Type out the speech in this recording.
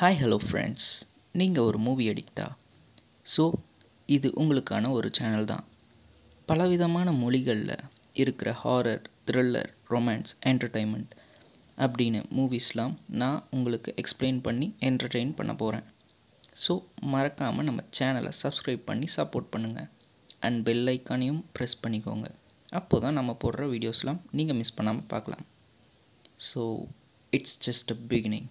Hi hello friends நீங்கள் ஒரு movie அடிக்டா so இது உங்களுக்கான ஒரு சேனல் தான். பலவிதமான மொழிகளில் இருக்கிற ஹாரர் த்ரில்லர் ரொமான்ஸ் என்டர்டைன்மெண்ட் அப்படின்னு மூவிஸ்லாம் நான் உங்களுக்கு எக்ஸ்பிளைன் பண்ணி என்டர்டெயின் பண்ண போகிறேன் ஸோ மறக்காமல் நம்ம சேனலை சப்ஸ்கிரைப் பண்ணி சப்போர்ட் பண்ணுங்கள் அண்ட் பெல் ஐக்கானையும் ப்ரெஸ் பண்ணிக்கோங்க. அப்போ தான் நம்ம போடுற வீடியோஸ்லாம் நீங்கள் மிஸ் பண்ணாமல் பார்க்கலாம். So it's just a beginning